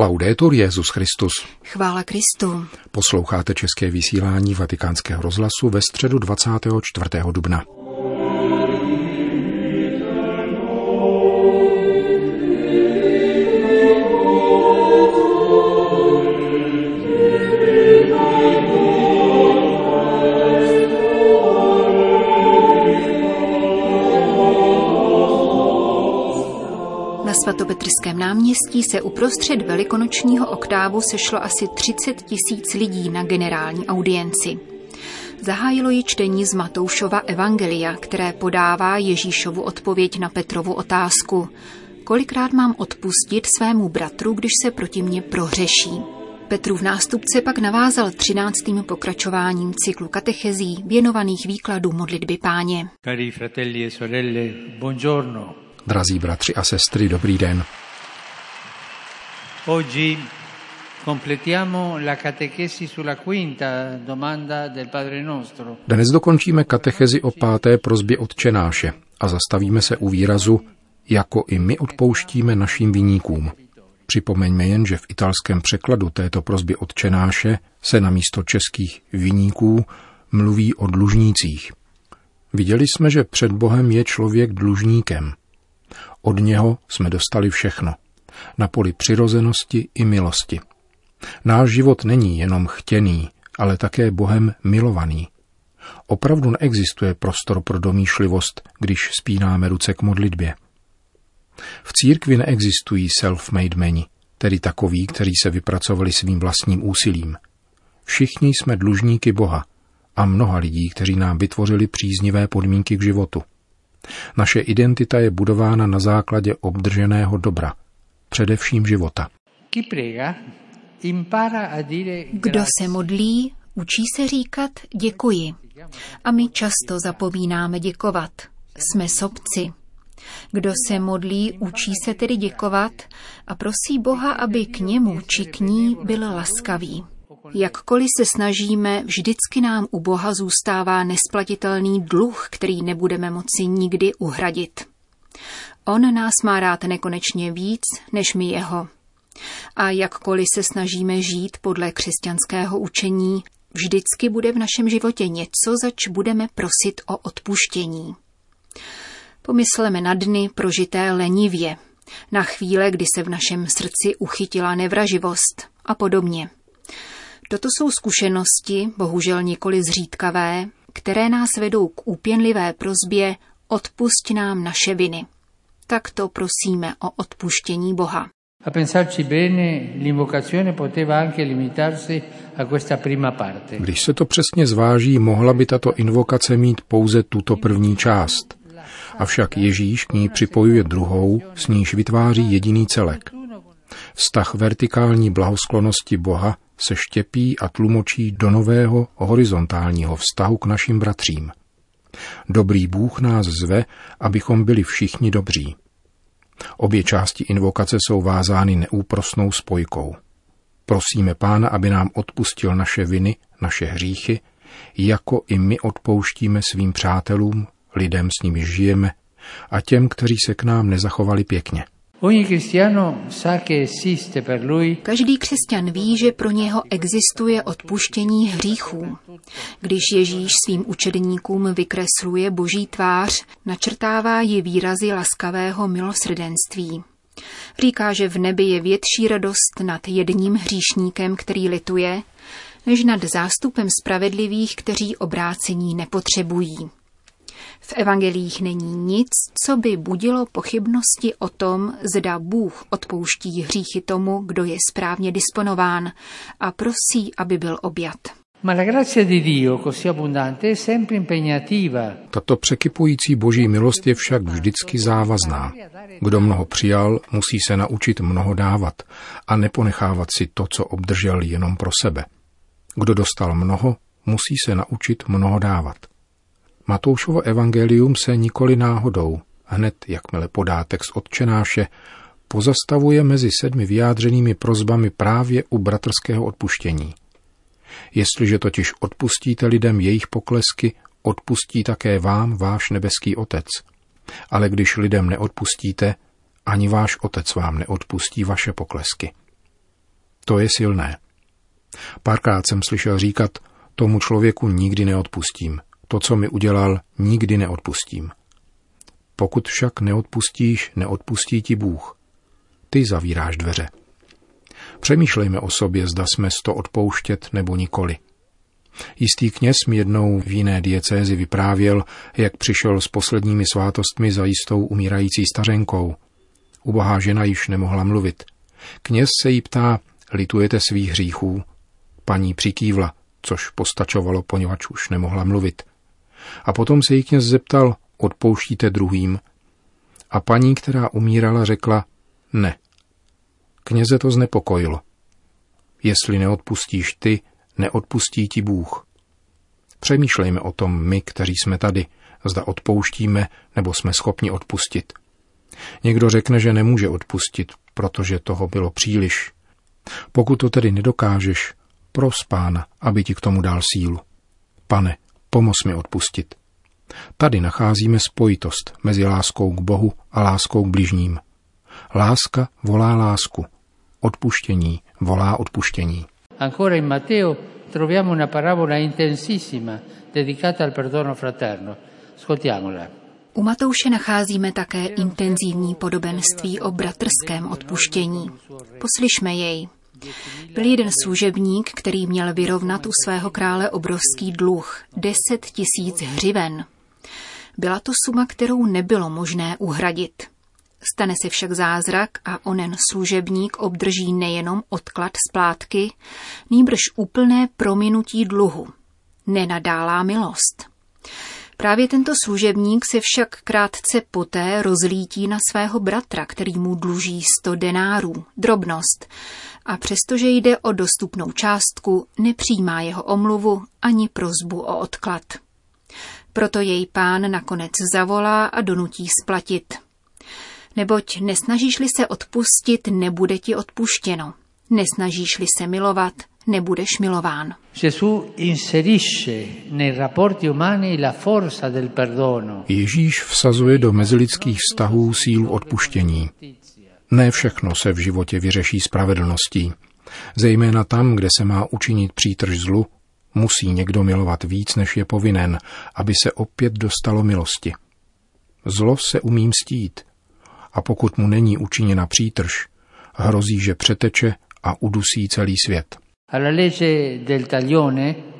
Laudetur Jezus Christus. Chvála Kristu. Posloucháte české vysílání Vatikánského rozhlasu ve středu 24. dubna. Svatopetrském náměstí se uprostřed velikonočního oktávu sešlo asi 30 tisíc lidí na generální audienci. Zahájilo ji čtení z Matoušova Evangelia, které podává Ježíšovu odpověď na Petrovu otázku. Kolikrát mám odpustit svému bratru, když se proti mně prohřeší? Petrův nástupce pak navázal třináctým pokračováním cyklu katechezí věnovaných výkladu modlitby páně. Cari fratelli e sorelle, buongiorno. Drazí bratři a sestry, dobrý den. Oggi completiamo la catechesi sulla quinta domanda del Padre Nostro. Dnes dokončíme katechezi o páté prozbě Otčenáše a zastavíme se u výrazu jako i my odpouštíme našim viníkům. Připomeňme jen, že v italském překladu této prozby Otčenáše se na místo českých viníků mluví o dlužnících. Viděli jsme, že před Bohem je člověk dlužníkem. Od něho jsme dostali všechno. Na poli přirozenosti i milosti. Náš život není jenom chtěný, ale také Bohem milovaný. Opravdu neexistuje prostor pro domýšlivost, když spínáme ruce k modlitbě. V církvi neexistují self-made meni, tedy takoví, kteří se vypracovali svým vlastním úsilím. Všichni jsme dlužníky Boha a mnoha lidí, kteří nám vytvořili příznivé podmínky k životu. Naše identita je budována na základě obdrženého dobra, především života. Kdo se modlí, učí se říkat děkuji. A my často zapomínáme děkovat. Jsme sobci. Kdo se modlí, učí se tedy děkovat a prosí Boha, aby k němu či k ní byl laskavý. Jakkoliv se snažíme, vždycky nám u Boha zůstává nesplatitelný dluh, který nebudeme moci nikdy uhradit. On nás má rád nekonečně víc, než my jeho. A jakkoliv se snažíme žít podle křesťanského učení, vždycky bude v našem životě něco, zač budeme prosit o odpuštění. Pomysleme na dny prožité lenivě, na chvíle, kdy se v našem srdci uchytila nevraživost a podobně. Toto jsou zkušenosti, bohužel nikoli zřídkavé, které nás vedou k úpěnlivé prozbě odpusť nám naše viny. Tak to prosíme o odpuštění Boha. A pensarci bene, l'invocazione poteva anche limitarsi a questa prima parte. Když se to přesně zváží, mohla by tato invokace mít pouze tuto první část. Avšak Ježíš k ní připojuje druhou, s níž vytváří jediný celek. Vztah vertikální blahosklonosti Boha se štěpí a tlumočí do nového horizontálního vztahu k našim bratřím. Dobrý Bůh nás zve, abychom byli všichni dobří. Obě části invokace jsou vázány neúprosnou spojkou. Prosíme Pána, aby nám odpustil naše viny, naše hříchy, jako i my odpouštíme svým přátelům, lidem s nimi žijeme a těm, kteří se k nám nezachovali pěkně. Každý křesťan ví, že pro něho existuje odpuštění hříchů. Když Ježíš svým učedníkům vykresluje boží tvář, načrtává ji výrazy laskavého milosrdenství. Říká, že v nebi je větší radost nad jedním hříšníkem, který lituje, než nad zástupem spravedlivých, kteří obrácení nepotřebují. V evangelích není nic, co by budilo pochybnosti o tom, zda Bůh odpouští hříchy tomu, kdo je správně disponován a prosí, aby byl objat. Tato překypující boží milost je však vždycky závazná. Kdo mnoho přijal, musí se naučit mnoho dávat a neponechávat si to, co obdržel jenom pro sebe. Kdo dostal mnoho, musí se naučit mnoho dávat. Matoušovo evangelium se nikoli náhodou, hned jakmile podá text odčenáše, pozastavuje mezi sedmi vyjádřenými prozbami právě u bratrského odpuštění. Jestliže totiž odpustíte lidem jejich poklesky, odpustí také vám váš nebeský Otec. Ale když lidem neodpustíte, ani váš Otec vám neodpustí vaše poklesky. To je silné. Párkrát jsem slyšel říkat, tomu člověku nikdy neodpustím. To, co mi udělal, nikdy neodpustím. Pokud však neodpustíš, neodpustí ti Bůh. Ty zavíráš dveře. Přemýšlejme o sobě, zda jsme to odpouštět nebo nikoli. Jistý kněz mi jednou v jiné diecézi vyprávěl, jak přišel s posledními svátostmi za jistou umírající stařenkou. Ubohá žena již nemohla mluvit. Kněz se jí ptá, litujete svých hříchů? Paní přikývla, což postačovalo, poněvadž už nemohla mluvit. A potom se jí kněz zeptal, odpouštíte druhým? A paní, která umírala, řekla, ne. Kněze to znepokojilo. Jestli neodpustíš ty, neodpustí ti Bůh. Přemýšlejme o tom my, kteří jsme tady, zda odpouštíme nebo jsme schopni odpustit. Někdo řekne, že nemůže odpustit, protože toho bylo příliš. Pokud to tedy nedokážeš, pros pána, aby ti k tomu dal sílu. Pane, pomoz mi odpustit. Tady nacházíme spojitost mezi láskou k Bohu a láskou k bližním. Láska volá lásku, odpuštění volá odpuštění. Ancora in Matteo troviamo una parabola intensissima dedicata al perdono fraterno. Ascoltiamola. U Matouše nacházíme také intenzivní podobenství o bratrském odpuštění. Poslyšme jej. Byl jeden služebník, který měl vyrovnat u svého krále obrovský dluh, deset tisíc hřiven. Byla to suma, kterou nebylo možné uhradit. Stane se však zázrak a onen služebník obdrží nejenom odklad splátky, nýbrž úplné prominutí dluhu. Nenadálá milost. Právě tento služebník se však krátce poté rozlítí na svého bratra, který mu dluží sto denárů, drobnost, a přestože jde o dostupnou částku, nepřijímá jeho omluvu ani prozbu o odklad. Proto jej pán nakonec zavolá a donutí splatit. Neboť nesnažíš-li se odpustit, nebude ti odpuštěno. Nesnažíš-li se milovat, nebudeš milován. Ježíš vsazuje do mezilidských vztahů sílu odpuštění. Ne všechno se v životě vyřeší spravedlností. Zejména tam, kde se má učinit přítrž zlu, musí někdo milovat víc, než je povinen, aby se opět dostalo milosti. Zlo se umí mstít a pokud mu není učiněna přítrž, hrozí, že přeteče a udusí celý svět.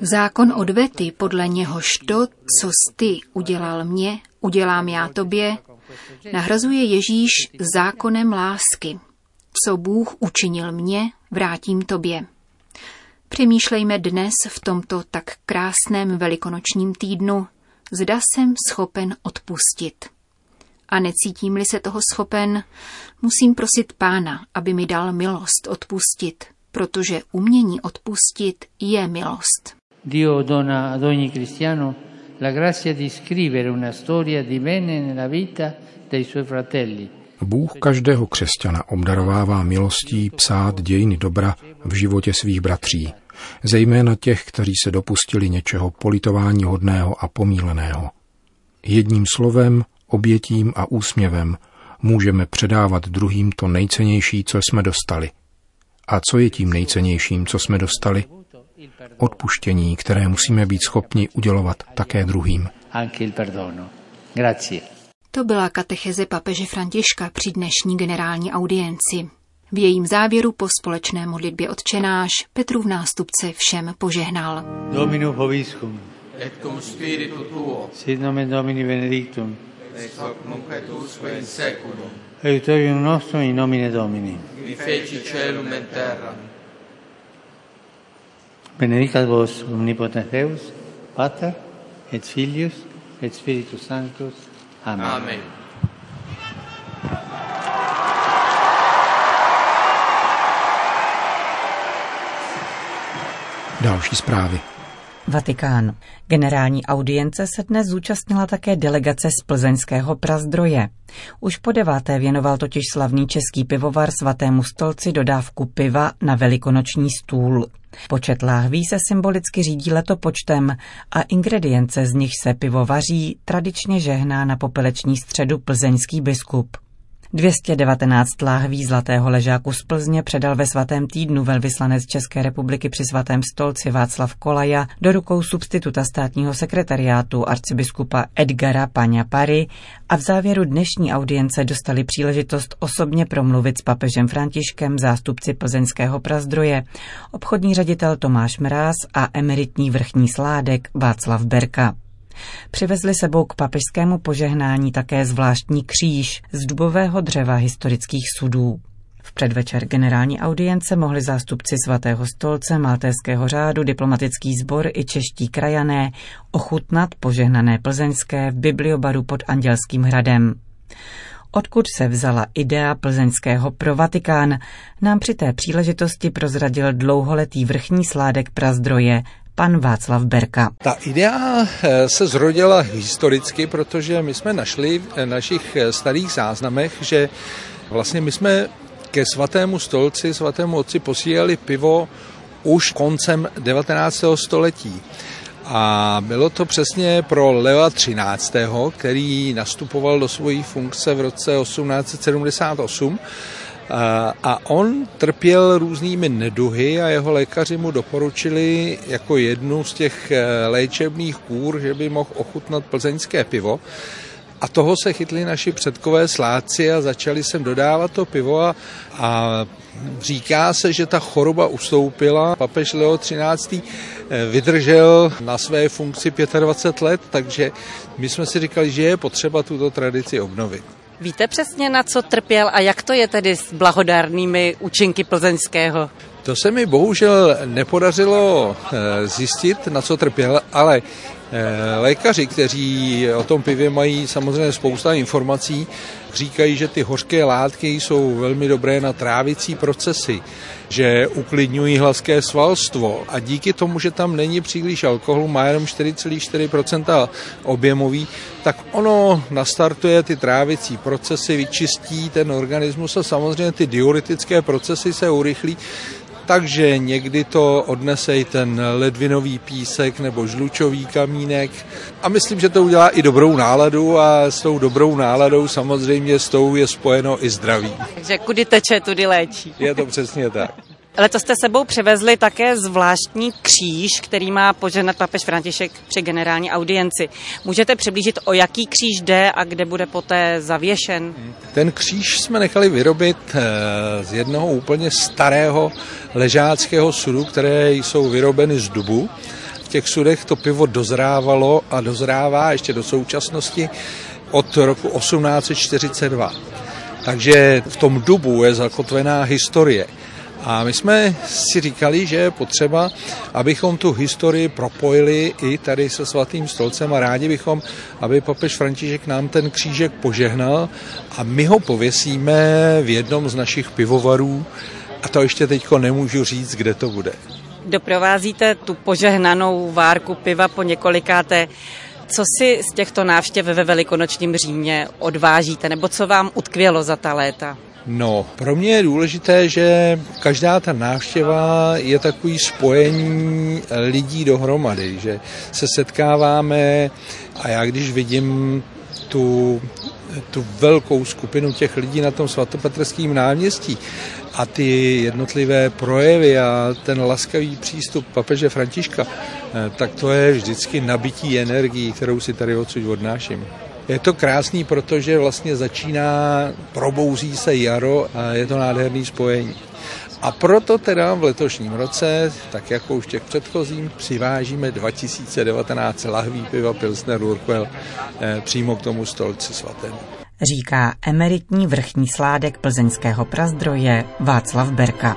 Zákon odvety, podle něhož to, co ty udělal mě, udělám já tobě, nahrazuje Ježíš zákonem lásky. Co Bůh učinil mě, vrátím tobě. Přemýšlejme dnes v tomto tak krásném velikonočním týdnu, zda jsem schopen odpustit. A necítím-li se toho schopen, musím prosit pána, aby mi dal milost odpustit, protože umění odpustit je milost. Dio dona ad ogni cristiano la grazia di scrivere una storia di bene nella vita dei suoi fratelli. Bůh každého křesťana obdarovává milostí psát dějiny dobra v životě svých bratří, zejména těch, kteří se dopustili něčeho politování hodného a pomíleného. Jedním slovem, obětím a úsměvem můžeme předávat druhým to nejcennější, co jsme dostali. A co je tím nejcennějším, co jsme dostali? Odpuštění, které musíme být schopni udělovat také druhým. To byla katecheze papeže Františka při dnešní generální audienci. V jejím závěru po společné modlitbě odčenáš Petrův nástupce všem požehnal. Dominu hoviscum. Et cum spiritu tuo. Sit nomen Domini benedictum ex hoc nunc et usque in seculum. Aiutorium nostrum in nomine Domini. Qui feci celum et terra. Benedicat vos omnipotens Deus, Pater, et Filius, et Spiritus Sanctus. Amen. Amen. Další zprávy. Vatikán. Generální audience se dnes zúčastnila také delegace z plzeňského prazdroje. Už po deváté věnoval totiž slavný český pivovar svatému stolci dodávku piva na velikonoční stůl. Počet láhví se symbolicky řídí letopočtem a ingredience, z nich se pivo vaří, tradičně žehná na popeleční středu plzeňský biskup. 219 láhví zlatého ležáku z Plzně předal ve svatém týdnu velvyslanec České republiky při svatém stolci Václav Kolaja do rukou substituta státního sekretariátu arcibiskupa Edgara Paňa Pary a v závěru dnešní audience dostali příležitost osobně promluvit s papežem Františkem zástupci plzeňského prazdroje, obchodní ředitel Tomáš Mráz a emeritní vrchní sládek Václav Berka. Přivezli sebou k papežskému požehnání také zvláštní kříž z dubového dřeva historických sudů. V předvečer generální audience mohli zástupci svatého stolce, Maltéského řádu, diplomatický sbor i čeští krajané ochutnat požehnané plzeňské v bibliobaru pod Andělským hradem. Odkud se vzala idea plzeňského pro Vatikán, nám při té příležitosti prozradil dlouholetý vrchní sládek prazdroje pan Václav Berka. Ta idea eh, se zrodila historicky, protože my jsme našli v našich eh, starých záznamech, že vlastně my jsme ke svatému stolci, svatému otci posílali pivo už koncem 19. století. A bylo to přesně pro Leva 13., který nastupoval do svojí funkce v roce 1878 a on trpěl různými neduhy a jeho lékaři mu doporučili jako jednu z těch eh, léčebných kůr, že by mohl ochutnat plzeňské pivo. A toho se chytli naši předkové sládci a začali sem dodávat to pivo a, a říká se, že ta choroba ustoupila. Papež Leo XIII. Eh, vydržel na své funkci 25 let, takže my jsme si říkali, že je potřeba tuto tradici obnovit. Víte přesně, na co trpěl a jak to je tedy s blahodárnými účinky plzeňského? To se mi bohužel nepodařilo eh, zjistit, na co trpěl, ale lékaři, kteří o tom pivě mají samozřejmě spousta informací, říkají, že ty hořké látky jsou velmi dobré na trávicí procesy, že uklidňují hlaské svalstvo a díky tomu, že tam není příliš alkoholu, má jenom 4,4% objemový, tak ono nastartuje ty trávicí procesy, vyčistí ten organismus a samozřejmě ty diuretické procesy se urychlí, takže někdy to odnese i ten ledvinový písek nebo žlučový kamínek. A myslím, že to udělá i dobrou náladu a s tou dobrou náladou samozřejmě s tou je spojeno i zdraví. Takže kudy teče, tudy léčí. Je to přesně tak. Letos jste sebou přivezli také zvláštní kříž, který má poženat papež František při generální audienci. Můžete přiblížit, o jaký kříž jde a kde bude poté zavěšen? Ten kříž jsme nechali vyrobit eh, z jednoho úplně starého ležáckého sudu, které jsou vyrobeny z dubu. V těch sudech to pivo dozrávalo a dozrává ještě do současnosti od roku 1842. Takže v tom dubu je zakotvená historie. A my jsme si říkali, že je potřeba, abychom tu historii propojili i tady se svatým stolcem a rádi bychom, aby papež František nám ten křížek požehnal a my ho pověsíme v jednom z našich pivovarů a to ještě teďko nemůžu říct, kde to bude. Doprovázíte tu požehnanou várku piva po několikáté. Co si z těchto návštěv ve velikonočním Římě odvážíte, nebo co vám utkvělo za ta léta? No, pro mě je důležité, že každá ta návštěva je takový spojení lidí dohromady, že se setkáváme a já když vidím tu, tu velkou skupinu těch lidí na tom svatopetrském náměstí a ty jednotlivé projevy a ten laskavý přístup papeže Františka, eh, tak to je vždycky nabití energií, kterou si tady odsud odnáším. Je to krásný, protože vlastně začíná, probouzí se jaro a je to nádherný spojení. A proto teda v letošním roce, tak jako už těch předchozím, přivážíme 2019 lahví piva Pilsner Urquell eh, přímo k tomu stolci svatému. Říká emeritní vrchní sládek plzeňského prazdroje Václav Berka.